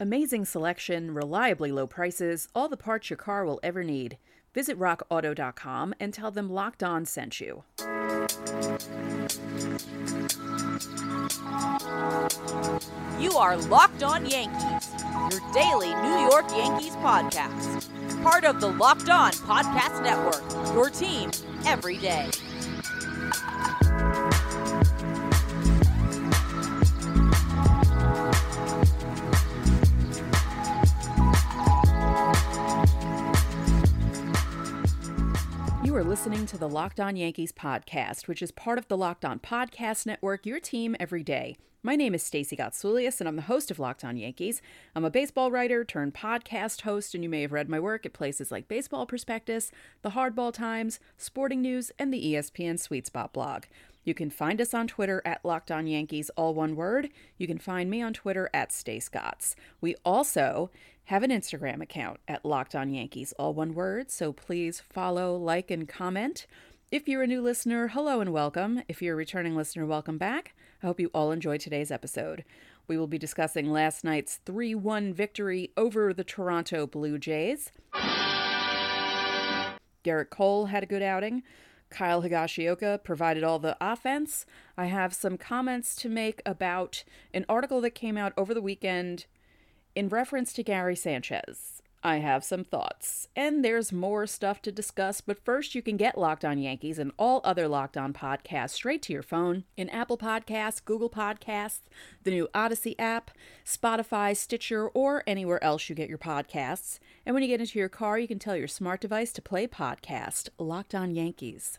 Amazing selection, reliably low prices, all the parts your car will ever need. Visit rockauto.com and tell them Locked On sent you. You are Locked On Yankees, your daily New York Yankees podcast. Part of the Locked On Podcast Network, your team every day. Listening to the Locked On Yankees podcast, which is part of the Locked On Podcast Network, your team every day. My name is Stacey Gotsoulias, and I'm the host of Locked On Yankees. I'm a baseball writer turned podcast host, and you may have read my work at places like Baseball Prospectus, The Hardball Times, Sporting News, and the ESPN Sweet Spot blog. You can find us on Twitter at Locked On Yankees, all one word. You can find me on Twitter at StaceGots. We also have an Instagram account at Locked On Yankees, all one word. So please follow, like, and comment. If you're a new listener, hello and welcome. If you're a returning listener, welcome back. I hope you all enjoyed today's episode. We will be discussing last night's 3 1 victory over the Toronto Blue Jays. Gerrit Cole had a good outing. Kyle Higashioka provided all the offense. I have some comments to make about an article that came out over the weekend in reference to Gary Sanchez. I have some thoughts, and there's more stuff to discuss, but first you can get Locked On Yankees and all other Locked On podcasts straight to your phone in Apple Podcasts, Google Podcasts, the new Odyssey app, Spotify, Stitcher, or anywhere else you get your podcasts. And when you get into your car, you can tell your smart device to play podcast Locked On Yankees.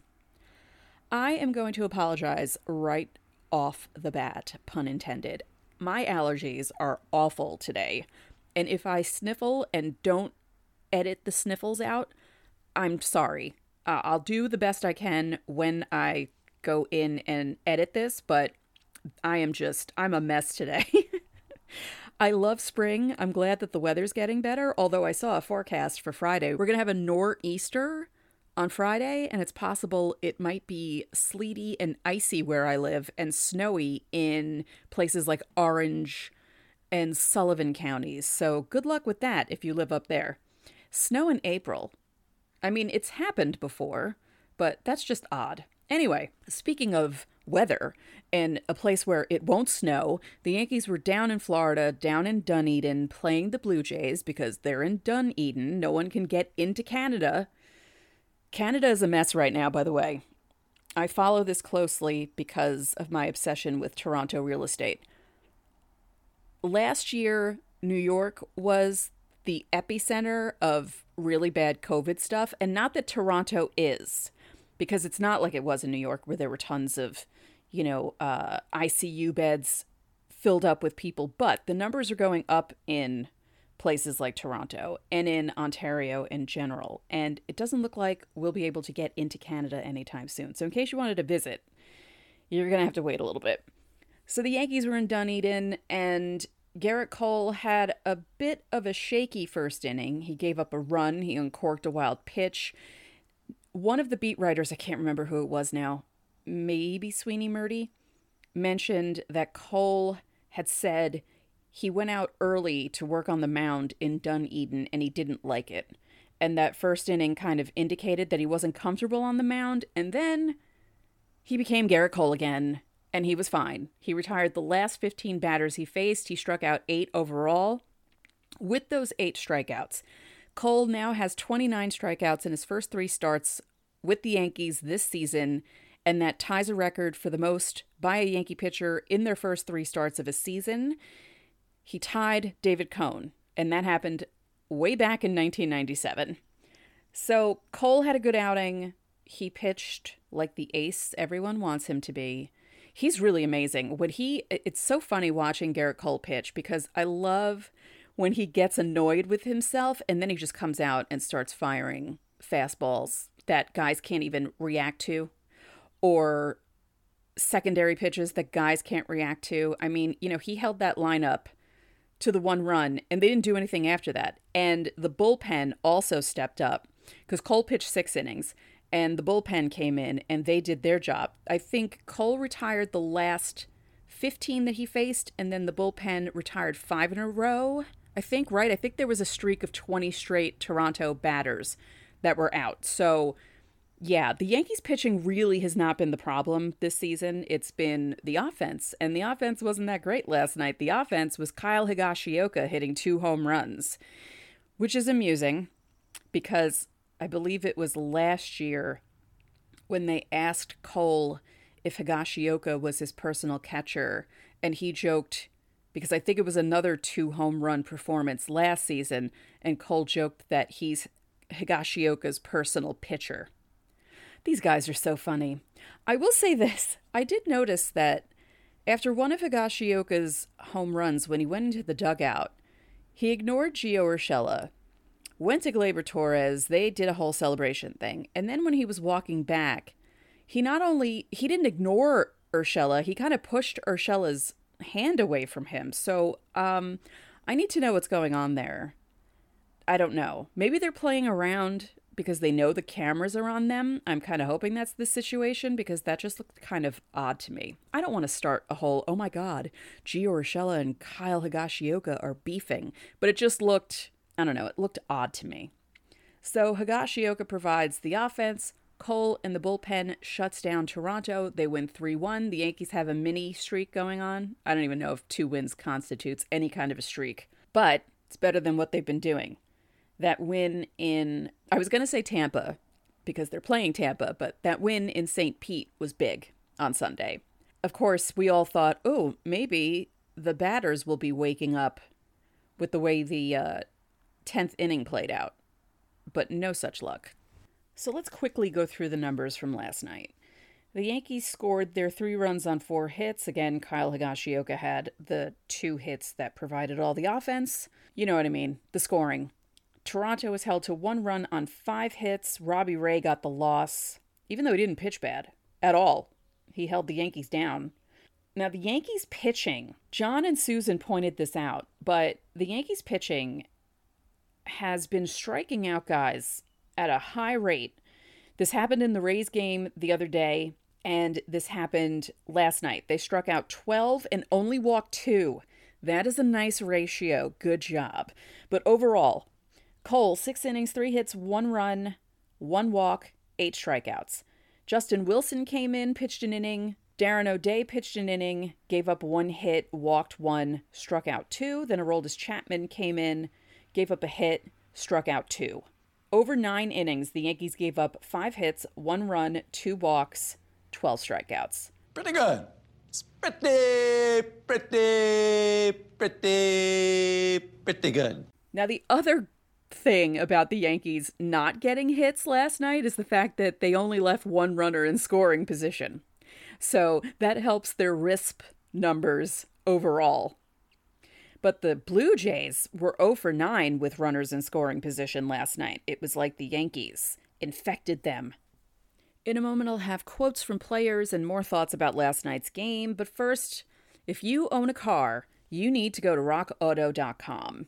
I am going to apologize right off the bat, pun intended. My allergies are awful today. And if I sniffle and don't edit the sniffles out, I'm sorry. Uh, I'll do the best I can when I go in and edit this, but I am just, I'm a mess today. I love spring. I'm glad that the weather's getting better, although I saw a forecast for Friday. We're going to have a nor'easter on Friday, and it's possible it might be sleety and icy where I live and snowy in places like Orange and Sullivan counties. So good luck with that if you live up there. Snow in April. I mean, it's happened before, but that's just odd. Anyway, speaking of weather and a place where it won't snow, the Yankees were down in Florida, down in Dunedin, playing the Blue Jays because they're in Dunedin. No one can get into Canada. Canada is a mess right now, by the way. I follow this closely because of my obsession with Toronto real estate. Last year, New York was the epicenter of really bad COVID stuff, and not that Toronto is, because it's not like it was in New York where there were tons of, you know, uh, ICU beds filled up with people, but the numbers are going up in places like Toronto and in Ontario in general. And it doesn't look like we'll be able to get into Canada anytime soon. So, in case you wanted to visit, you're going to have to wait a little bit. So, the Yankees were in Dunedin, and Gerrit Cole had a bit of a shaky first inning. He gave up a run, he uncorked a wild pitch. One of the beat writers, I can't remember who it was now, maybe Sweeny Murti, mentioned that Cole had said he went out early to work on the mound in Dunedin and he didn't like it. And that first inning kind of indicated that he wasn't comfortable on the mound. And then he became Gerrit Cole again and he was fine. He retired the last 15 batters he faced. He struck out eight overall. With those eight strikeouts, Cole now has 29 strikeouts in his first three starts with the Yankees this season, and that ties a record for the most by a Yankee pitcher in their first three starts of a season. He tied David Cone, and that happened way back in 1997. So Cole had a good outing. He pitched like the ace everyone wants him to be. He's really amazing. When he it's so funny watching Gerrit Cole pitch because I love when he gets annoyed with himself and then he just comes out and starts firing fastballs that guys can't even react to or secondary pitches that guys can't react to. I mean, you know, he held that lineup to the one run and they didn't do anything after that. And the bullpen also stepped up because Cole pitched six innings and the bullpen came in and they did their job. I think Cole retired the last 15 that he faced and then the bullpen retired five in a row. I think, right? I think there was a streak of 20 straight Toronto batters that were out. So, yeah, the Yankees pitching really has not been the problem this season. It's been the offense, and the offense wasn't that great last night. The offense was Kyle Higashioka hitting two home runs, which is amusing because I believe it was last year when they asked Cole if Higashioka was his personal catcher, and he joked because I think it was another two home run performance last season, and Cole joked that he's Higashioka's personal pitcher. These guys are so funny. I will say this I did notice that after one of Higashioka's home runs, when he went into the dugout, he ignored Gio Urshela, went to Gleyber Torres, they did a whole celebration thing, and then when he was walking back, he not only he didn't ignore Urshela, he kind of pushed Urshela's hand away from him. So, um, I need to know what's going on there. I don't know. Maybe they're playing around because they know the cameras are on them. I'm kind of hoping that's the situation because that just looked kind of odd to me. I don't want to start a whole, oh my God, Gio Urshela and Kyle Higashioka are beefing, but it just looked, I don't know, it looked odd to me. So Higashioka provides the offense. Cole in the bullpen shuts down Toronto. They win 3 1. The Yankees have a mini streak going on. I don't even know if two wins constitutes any kind of a streak, but it's better than what they've been doing that win in, I was going to say Tampa because they're playing Tampa, but that win in St. Pete was big on Sunday. Of course, we all thought, oh, maybe the batters will be waking up with the way the uh, 10th inning played out, but no such luck. So let's quickly go through the numbers from last night. The Yankees scored their three runs on four hits. Again, Kyle Higashioka had the two hits that provided all the offense. You know what I mean, the scoring. Toronto was held to one run on five hits. Robbie Ray got the loss, even though he didn't pitch bad at all. He held the Yankees down. Now, the Yankees pitching, John and Suzyn pointed this out, but the Yankees pitching has been striking out guys at a high rate. This happened in the Rays game the other day, and this happened last night. They struck out 12 and only walked two. That is a nice ratio. Good job. But overall, Cole, six innings, three hits, one run, one walk, eight strikeouts. Justin Wilson came in, pitched an inning. Darren O'Day pitched an inning, gave up one hit, walked one, struck out two. Then Aroldis Chapman came in, gave up a hit, struck out two. Over nine innings, the Yankees gave up five hits, one run, two walks, 12 strikeouts. Pretty good. It's pretty, pretty, pretty, pretty good. Now, the other thing about the Yankees not getting hits last night is the fact that they only left one runner in scoring position. So that helps their RISP numbers overall. But the Blue Jays were 0 for 9 with runners in scoring position last night. It was like the Yankees infected them. In a moment, I'll have quotes from players and more thoughts about last night's game. But first, if you own a car, you need to go to rockauto.com.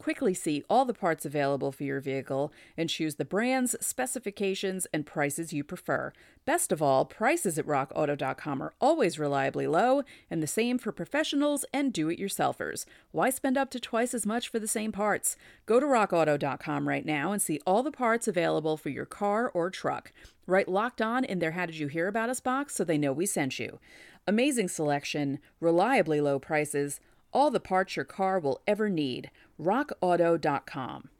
Quickly see all the parts available for your vehicle and choose the brands, specifications, and prices you prefer. Best of all, prices at rockauto.com are always reliably low, and the same for professionals and do it yourselfers. Why spend up to twice as much for the same parts? Go to rockauto.com right now and see all the parts available for your car or truck. Write locked on in their How Did You Hear About Us box so they know we sent you. Amazing selection, reliably low prices, all the parts your car will ever need rockauto.com.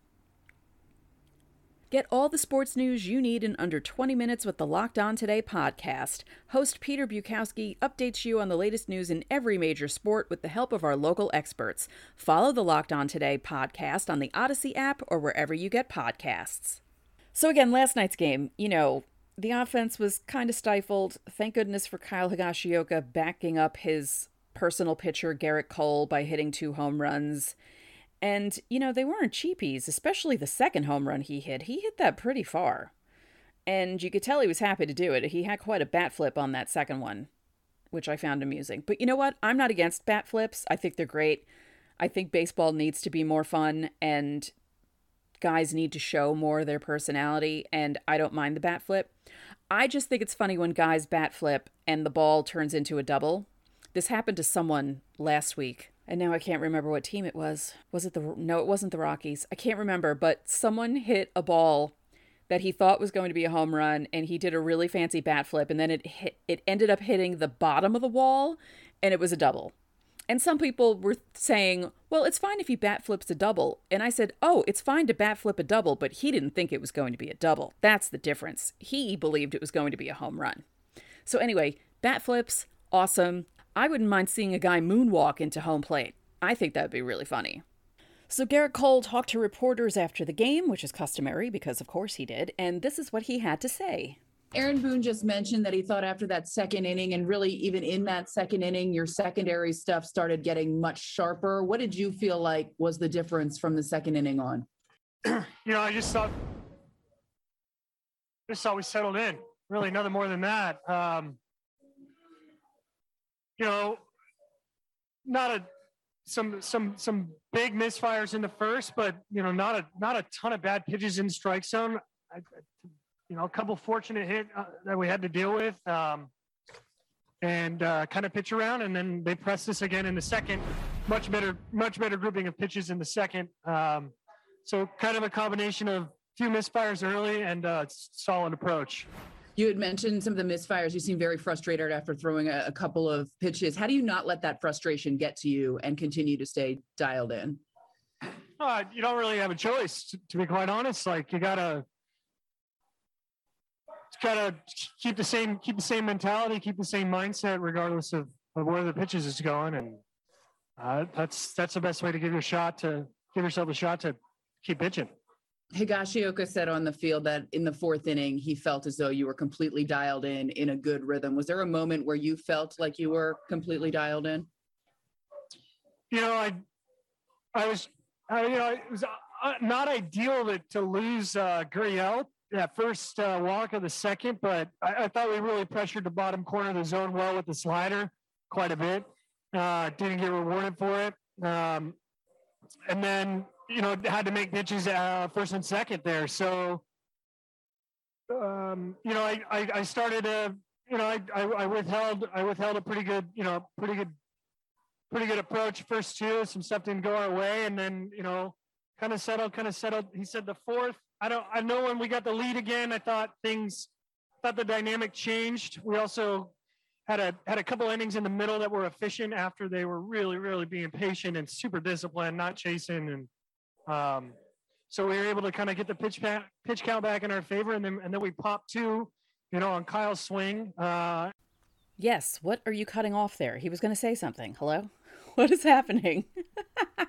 Get all the sports news you need in under 20 minutes with the Locked On Today podcast. Host Peter Bukowski updates you on the latest news in every major sport with the help of our local experts. Follow the Locked On Today podcast on the Odyssey app or wherever you get podcasts. So, again, last night's game, you know, the offense was kind of stifled. Thank goodness for Kyle Higashioka backing up his personal pitcher, Gerrit Cole, by hitting two home runs. And, you know, they weren't cheapies, especially the second home run he hit. He hit that pretty far. And you could tell he was happy to do it. He had quite a bat flip on that second one, which I found amusing. But you know what? I'm not against bat flips. I think they're great. I think baseball needs to be more fun and guys need to show more of their personality. And I don't mind the bat flip. I just think it's funny when guys bat flip and the ball turns into a double. This happened to someone last week and now I can't remember what team it was. Was it the No, it wasn't the Rockies. I can't remember, but someone hit a ball that he thought was going to be a home run and he did a really fancy bat flip and then it hit, it ended up hitting the bottom of the wall and it was a double. And some people were saying, well, it's fine if he bat flips a double. And I said, oh, it's fine to bat flip a double, but he didn't think it was going to be a double. That's the difference. He believed it was going to be a home run. So, anyway, bat flips, awesome. I wouldn't mind seeing a guy moonwalk into home plate. I think that would be really funny. So Gerrit Cole talked to reporters after the game, which is customary because of course he did, and this is what he had to say. Aaron Boone just mentioned that he thought after that second inning, and really even in that second inning, your secondary stuff started getting much sharper. What did you feel like was the difference from the second inning on? you know, I just thought, just thought we settled in. Really, nothing more than that. Um, you know, not a some some some big misfires in the first, but you know, not a not a ton of bad pitches in strike zone. I, you know, a couple fortunate hit uh, that we had to deal with, um, and uh, kind of pitch around, and then they pressed us again in the second. Much better, much better grouping of pitches in the second. Um, so kind of a combination of few misfires early and uh, solid approach. You had mentioned some of the misfires. You seem very frustrated after throwing a, a, couple of pitches. How do you not let that frustration get to you and continue to stay dialed in? Uh, you don't really have a choice, to, be quite honest. Like you gotta, gotta keep the same keep the same mentality, keep the same mindset, regardless of, of where the pitches is going, and uh, that's that's the best way to give you a shot to give yourself a shot to keep pitching. Higashioka said on the field that in the fourth inning, he felt as though you were completely dialed in in a good rhythm. Was there a moment where you felt like you were completely dialed in? You know, I, I was, I, you know, it was uh, not ideal to, to lose uh, Gurriel that first uh, walk of the second, but I, I, thought we really pressured the bottom corner of the zone well with the slider quite a bit. Uh, didn't get rewarded for it. Um, and then you know, had to make pitches uh, first and second there. So, um, you know, I, I, I started a, you know, I, I, I, withheld, I withheld a pretty good, you know, pretty good, pretty good approach first two. Some stuff didn't go our way, and then you know, kind of settled, kind of settled. He said the fourth. I don't. I know when we got the lead again, I thought things, thought the dynamic changed. We also had a had a couple innings in the middle that were efficient after they were really, really being patient and super disciplined, not chasing and um, so we were able to kind of get the pitch back, pitch count back in our favor, and then and then we popped two, you know, on Kyle's swing. Uh, yes. What are you cutting off there? He was going to say something. Hello. What is happening?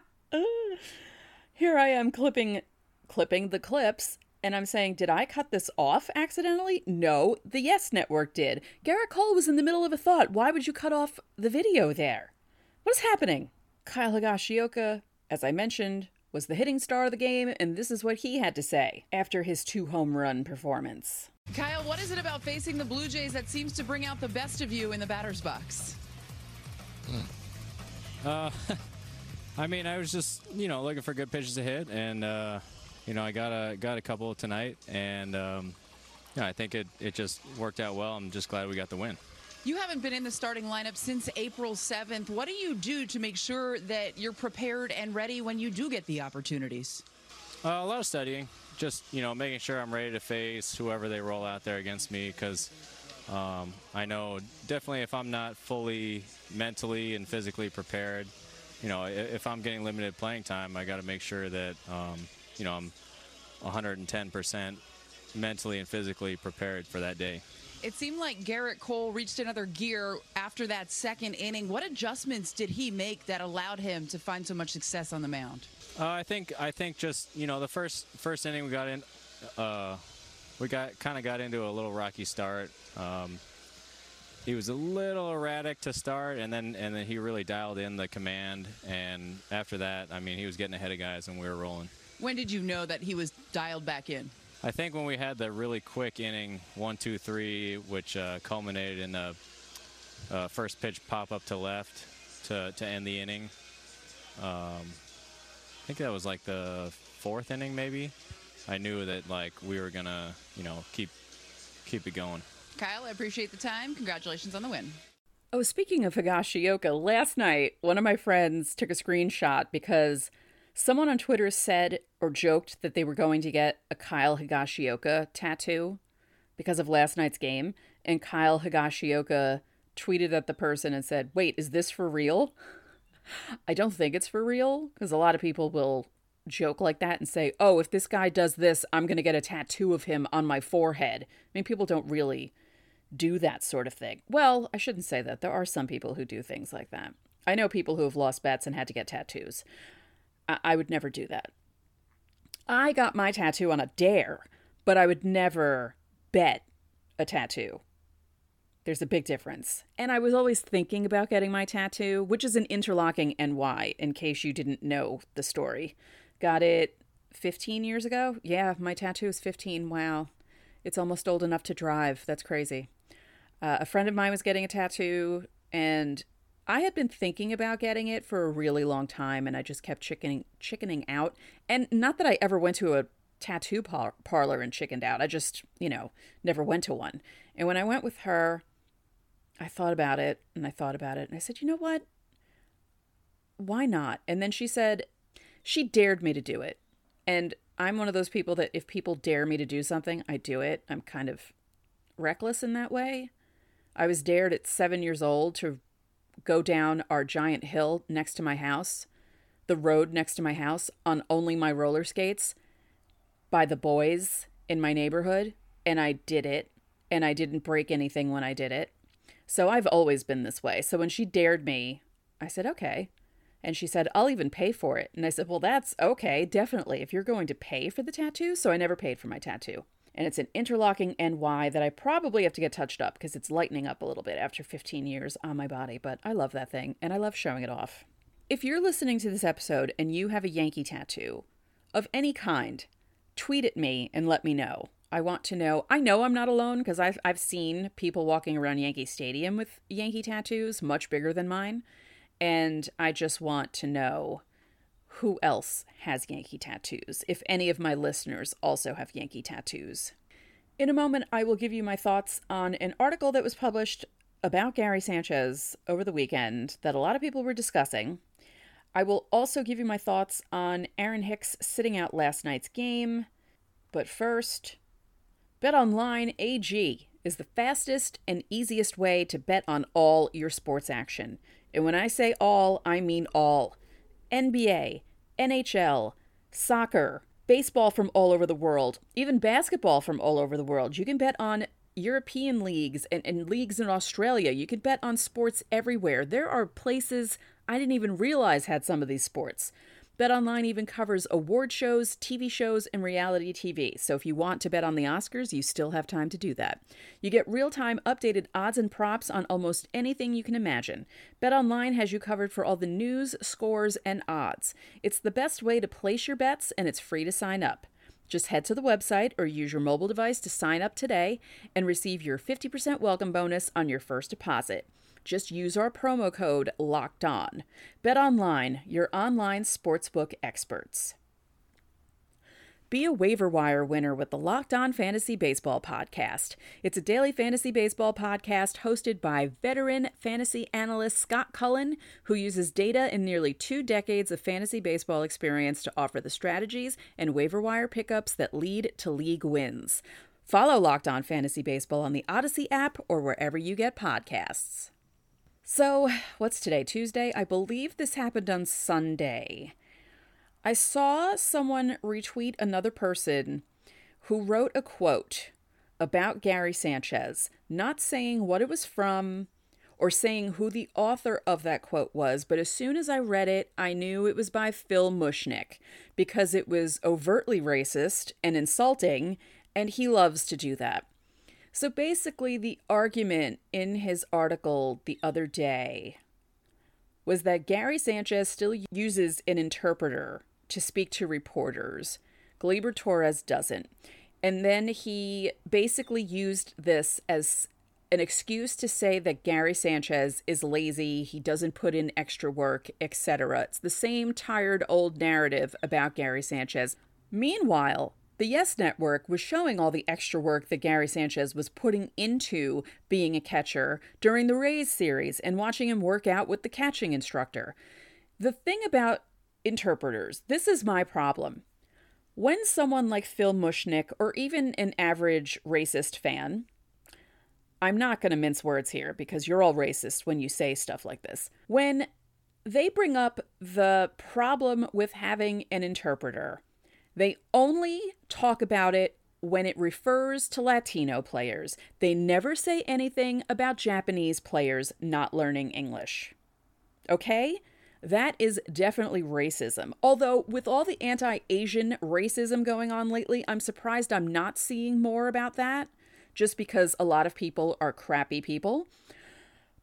Here I am clipping clipping the clips and I'm saying, did I cut this off accidentally? No, the Yes Network did. Gerrit Cole was in the middle of a thought. Why would you cut off the video there? What is happening? Kyle Higashioka, as I mentioned, was the hitting star of the game, and this is what he had to say after his two home run performance. Kyle, what is it about facing the Blue Jays that seems to bring out the best of you in the batter's box? Hmm. Uh, I mean, I was just you know looking for good pitches to hit, and uh, you know I got a got a couple tonight, and um, yeah, I think it it just worked out well. I'm just glad we got the win. You haven't been in the starting lineup since April 7th. What do you do to make sure that you're prepared and ready when you do get the opportunities? Uh, a lot of studying, just you know, making sure I'm ready to face whoever they roll out there against me, because um, I know definitely if I'm not fully mentally and physically prepared, you know, if I'm getting limited playing time, I got to make sure that um, you know I'm 110% mentally and physically prepared for that day. It seemed like Gerrit Cole reached another gear after that second inning. What adjustments did he make that allowed him to find so much success on the mound? Uh, I think I think just you know the first first inning we got in, uh, we got kind of got into a little rocky start. Um, he was a little erratic to start, and then and then he really dialed in the command. And after that, I mean, he was getting ahead of guys, and we were rolling. When did you know that he was dialed back in? I think when we had the really quick inning, one, two, three, which uh, culminated in the uh, first pitch pop up to left to, to end the inning. Um, I think that was like the fourth inning, maybe. I knew that like we were gonna, you know, keep keep it going. Kyle, I appreciate the time. Congratulations on the win. Oh, speaking of Higashioka, last night one of my friends took a screenshot because someone on Twitter said or joked that they were going to get a Kyle Higashioka tattoo because of last night's game. And Kyle Higashioka tweeted at the person and said, Wait, is this for real? I don't think it's for real because a lot of people will joke like that and say, Oh, if this guy does this, I'm going to get a tattoo of him on my forehead. I mean, people don't really do that sort of thing. Well, I shouldn't say that. There are some people who do things like that. I know people who have lost bets and had to get tattoos. I, I would never do that. I got my tattoo on a dare, but I would never bet a tattoo. There's a big difference. And I was always thinking about getting my tattoo, which is an interlocking NY, in case you didn't know the story. Got it 15 years ago? Yeah, my tattoo is 15. Wow. It's almost old enough to drive. That's crazy. Uh, a friend of mine was getting a tattoo, and I had been thinking about getting it for a really long time, and I just kept chickening, chickening out. And not that I ever went to a tattoo par- parlor and chickened out. I just, you know, never went to one. And when I went with her, I thought about it and I thought about it and I said, you know what? Why not? And then she said, she dared me to do it. And I'm one of those people that if people dare me to do something, I do it. I'm kind of reckless in that way. I was dared at seven years old to go down our giant hill next to my house, the road next to my house, on only my roller skates by the boys in my neighborhood. And I did it. And I didn't break anything when I did it. So I've always been this way. So when she dared me, I said, okay. And she said, I'll even pay for it. And I said, well, that's okay, definitely, if you're going to pay for the tattoo. So I never paid for my tattoo. And it's an interlocking NY that I probably have to get touched up because it's lightening up a little bit after 15 years on my body. But I love that thing and I love showing it off. If you're listening to this episode and you have a Yankee tattoo of any kind, tweet at me and let me know. I want to know. I know I'm not alone because I've I've seen people walking around Yankee Stadium with Yankee tattoos much bigger than mine, and I just want to know who else has Yankee tattoos. If any of my listeners also have Yankee tattoos. In a moment, I will give you my thoughts on an article that was published about Gary Sanchez over the weekend that a lot of people were discussing. I will also give you my thoughts on Aaron Hicks sitting out last night's game. But first, BetOnline AG is the fastest and easiest way to bet on all your sports action. And when I say all, I mean all. NBA, NHL, soccer, baseball from all over the world, even basketball from all over the world. You can bet on European leagues and, and leagues in Australia. You can bet on sports everywhere. There are places I didn't even realize had some of these sports. BetOnline even covers award shows, TV shows, and reality TV. So if you want to bet on the Oscars, you still have time to do that. You get real-time updated odds and props on almost anything you can imagine. BetOnline has you covered for all the news, scores, and odds. It's the best way to place your bets and it's free to sign up. Just head to the website or use your mobile device to sign up today and receive your 50% welcome bonus on your first deposit. Just use our promo code LOCKED ON. Bet online, your online sportsbook experts. Be a waiver wire winner with the Locked On Fantasy Baseball podcast. It's a daily fantasy baseball podcast hosted by veteran fantasy analyst Scott Cullen, who uses data and nearly two decades of fantasy baseball experience to offer the strategies and waiver wire pickups that lead to league wins. Follow Locked On Fantasy Baseball on the Odyssey app or wherever you get podcasts. So, what's today? Tuesday? I believe this happened on Sunday. I saw someone retweet another person who wrote a quote about Gary Sanchez, not saying what it was from or saying who the author of that quote was, but as soon as I read it, I knew it was by Phil Mushnick because it was overtly racist and insulting, and he loves to do that. So basically, the argument in his article the other day was that Gary Sanchez still uses an interpreter to speak to reporters. Gleyber Torres doesn't. And then he basically used this as an excuse to say that Gary Sanchez is lazy, he doesn't put in extra work, etc. It's the same tired old narrative about Gary Sanchez. Meanwhile, the Yes Network was showing all the extra work that Gary Sanchez was putting into being a catcher during the Rays series and watching him work out with the catching instructor. The thing about interpreters, this is my problem. When someone like Phil Mushnick or even an average racist fan, I'm not going to mince words here because you're all racist when you say stuff like this. When they bring up the problem with having an interpreter, they only talk about it when it refers to Latino players. They never say anything about Japanese players not learning English. Okay? That is definitely racism. Although, with all the anti Asian racism going on lately, I'm surprised I'm not seeing more about that, just because a lot of people are crappy people.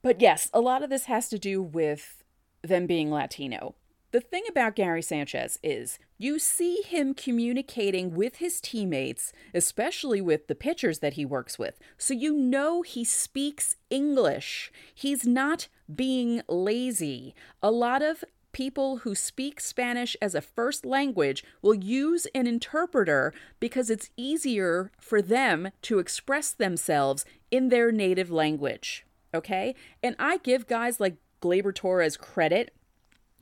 But yes, a lot of this has to do with them being Latino. The thing about Gary Sanchez is you see him communicating with his teammates, especially with the pitchers that he works with. So you know he speaks English. He's not being lazy. A lot of people who speak Spanish as a first language will use an interpreter because it's easier for them to express themselves in their native language. Okay? And I give guys like Gleyber Torres credit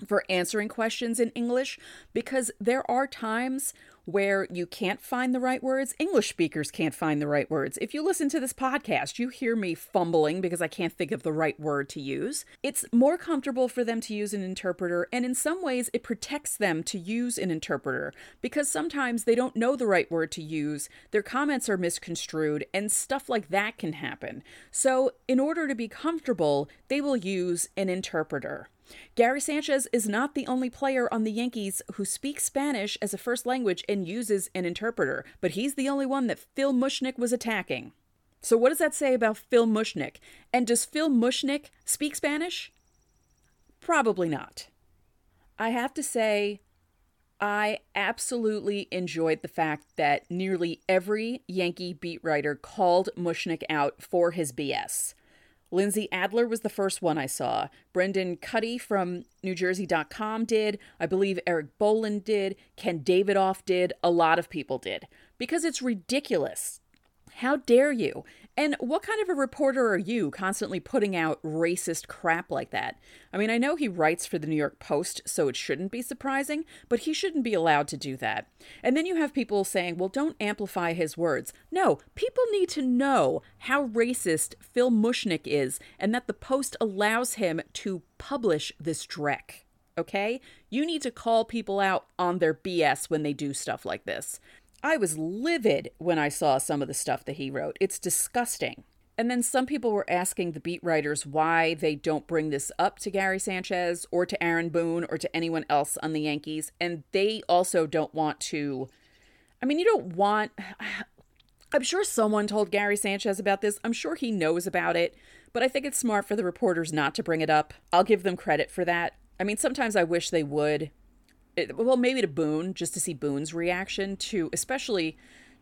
for answering questions in English because there are times where you can't find the right words. English speakers can't find the right words. If you listen to this podcast, you hear me fumbling because I can't think of the right word to use. It's more comfortable for them to use an interpreter, and in some ways, it protects them to use an interpreter because sometimes they don't know the right word to use, their comments are misconstrued, and stuff like that can happen. So, in order to be comfortable, they will use an interpreter. Gary Sanchez is not the only player on the Yankees who speaks Spanish as a first language and uses an interpreter, but he's the only one that Phil Mushnick was attacking. So, what does that say about Phil Mushnick? And does Phil Mushnick speak Spanish? Probably not. I have to say, I absolutely enjoyed the fact that nearly every Yankee beat writer called Mushnick out for his BS. Lindsey Adler was the first one I saw. Brendan Kuty from NewJersey.com did. I believe Erik Boland did. Ken Davidoff did. A lot of people did. Because it's ridiculous. How dare you? And what kind of a reporter are you constantly putting out racist crap like that? I mean, I know he writes for the New York Post, so it shouldn't be surprising, but he shouldn't be allowed to do that. And then you have people saying, well, don't amplify his words. No, people need to know how racist Phil Mushnick is and that the Post allows him to publish this dreck. Okay? You need to call people out on their BS when they do stuff like this. I was livid when I saw some of the stuff that he wrote. It's disgusting. And then some people were asking the beat writers why they don't bring this up to Gary Sanchez or to Aaron Boone or to anyone else on the Yankees. And they also don't want to. I mean, you don't want. I'm sure someone told Gary Sanchez about this. I'm sure he knows about it. But I think it's smart for the reporters not to bring it up. I'll give them credit for that. I mean, sometimes I wish they would well, maybe to Boone, just to see Boone's reaction to, especially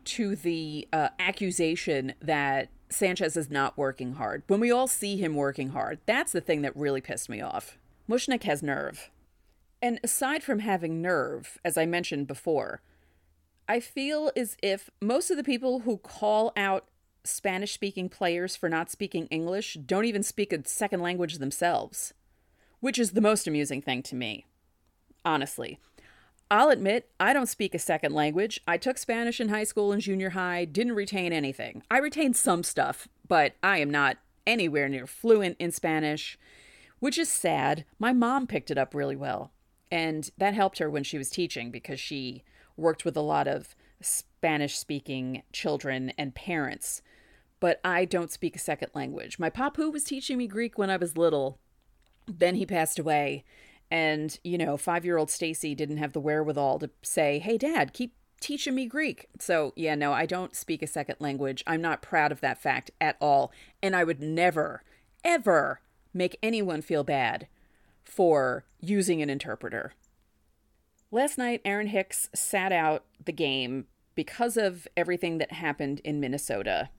to the uh, accusation that Sanchez is not working hard. When we all see him working hard, that's the thing that really pissed me off. Mushnick has nerve. And aside from having nerve, as I mentioned before, I feel as if most of the people who call out Spanish speaking players for not speaking English don't even speak a second language themselves, which is the most amusing thing to me honestly. I'll admit, I don't speak a second language. I took Spanish in high school and junior high, didn't retain anything. I retained some stuff, but I am not anywhere near fluent in Spanish, which is sad. My mom picked it up really well, and that helped her when she was teaching because she worked with a lot of Spanish speaking children and parents. But I don't speak a second language. My papu was teaching me Greek when I was little. Then he passed away, and, you know, five year old Stacey didn't have the wherewithal to say, hey, dad, keep teaching me Greek. So, yeah, no, I don't speak a second language. I'm not proud of that fact at all. And I would never, ever make anyone feel bad for using an interpreter. Last night, Aaron Hicks sat out the game because of everything that happened in Minnesota.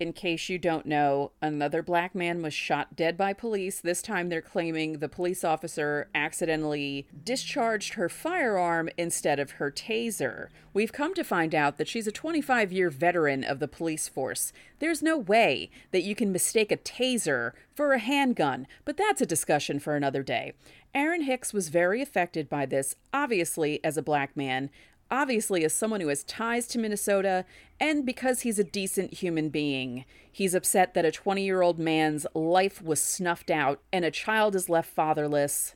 In case you don't know, another black man was shot dead by police. This time they're claiming the police officer accidentally discharged her firearm instead of her taser. We've come to find out that she's a 25 year veteran of the police force. There's no way that you can mistake a taser for a handgun, but that's a discussion for another day. Aaron Hicks was very affected by this, obviously, as a black man obviously as someone who has ties to Minnesota and because he's a decent human being. He's upset that a 20 year old man's life was snuffed out and a child is left fatherless.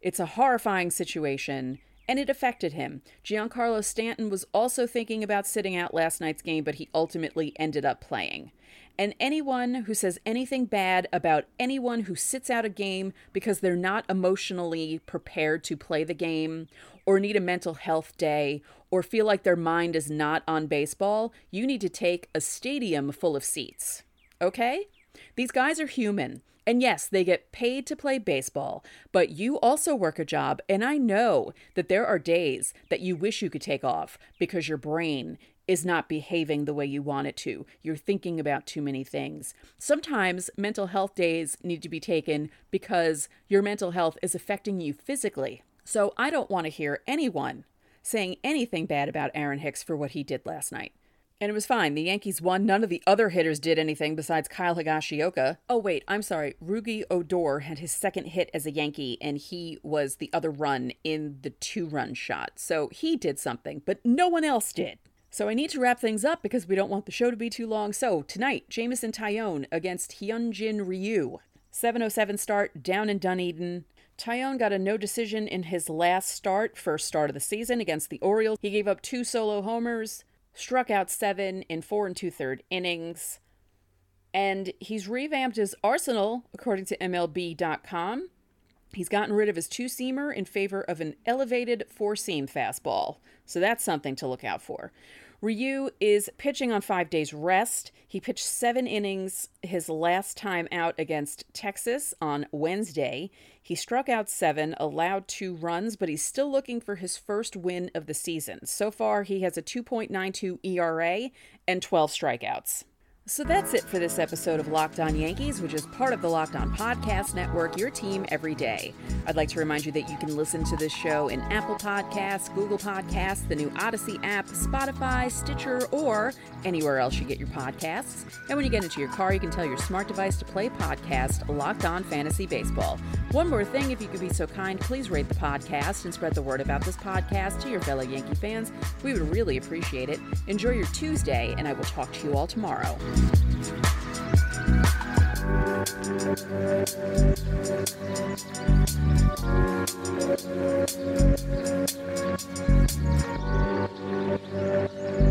It's a horrifying situation, and it affected him. Giancarlo Stanton was also thinking about sitting out last night's game, but he ultimately ended up playing. And anyone who says anything bad about anyone who sits out a game because they're not emotionally prepared to play the game or need a mental health day or feel like their mind is not on baseball, you need to take a stadium full of seats. Okay? These guys are human. And yes, they get paid to play baseball, but you also work a job. And I know that there are days that you wish you could take off because your brain is not behaving the way you want it to. You're thinking about too many things. Sometimes mental health days need to be taken because your mental health is affecting you physically. So I don't want to hear anyone saying anything bad about Aaron Hicks for what he did last night. And it was fine. The Yankees won. None of the other hitters did anything besides Kyle Higashioka. Oh, wait, I'm sorry. Rougned Odor had his second hit as a Yankee, and he was the other run in the two run shot. So he did something, but no one else did. So I need to wrap things up because we don't want the show to be too long. So tonight, Jameson Taillon against Hyunjin Ryu. 707 start down in Dunedin. Taillon got a no decision in his last start, first start of the season against the Orioles. He gave up two solo homers, struck out seven in four and two third innings. And he's revamped his arsenal, according to MLB.com. He's gotten rid of his two seamer in favor of an elevated four seam fastball. So that's something to look out for. Ryu is pitching on five days rest. He pitched seven innings his last time out against Texas on Wednesday. He struck out seven, allowed two runs, but he's still looking for his first win of the season. So far, he has a 2.92 ERA and 12 strikeouts. So that's it for this episode of Locked On Yankees, which is part of the Locked On Podcast Network, your team every day. I'd like to remind you that you can listen to this show in Apple Podcasts, Google Podcasts, the new Odyssey app, Spotify, Stitcher, or anywhere else you get your podcasts. And when you get into your car, you can tell your smart device to play podcast Locked On Fantasy Baseball. One more thing, if you could be so kind, please rate the podcast and spread the word about this podcast to your fellow Yankee fans. We would really appreciate it. Enjoy your Tuesday, and I will talk to you all tomorrow. Thank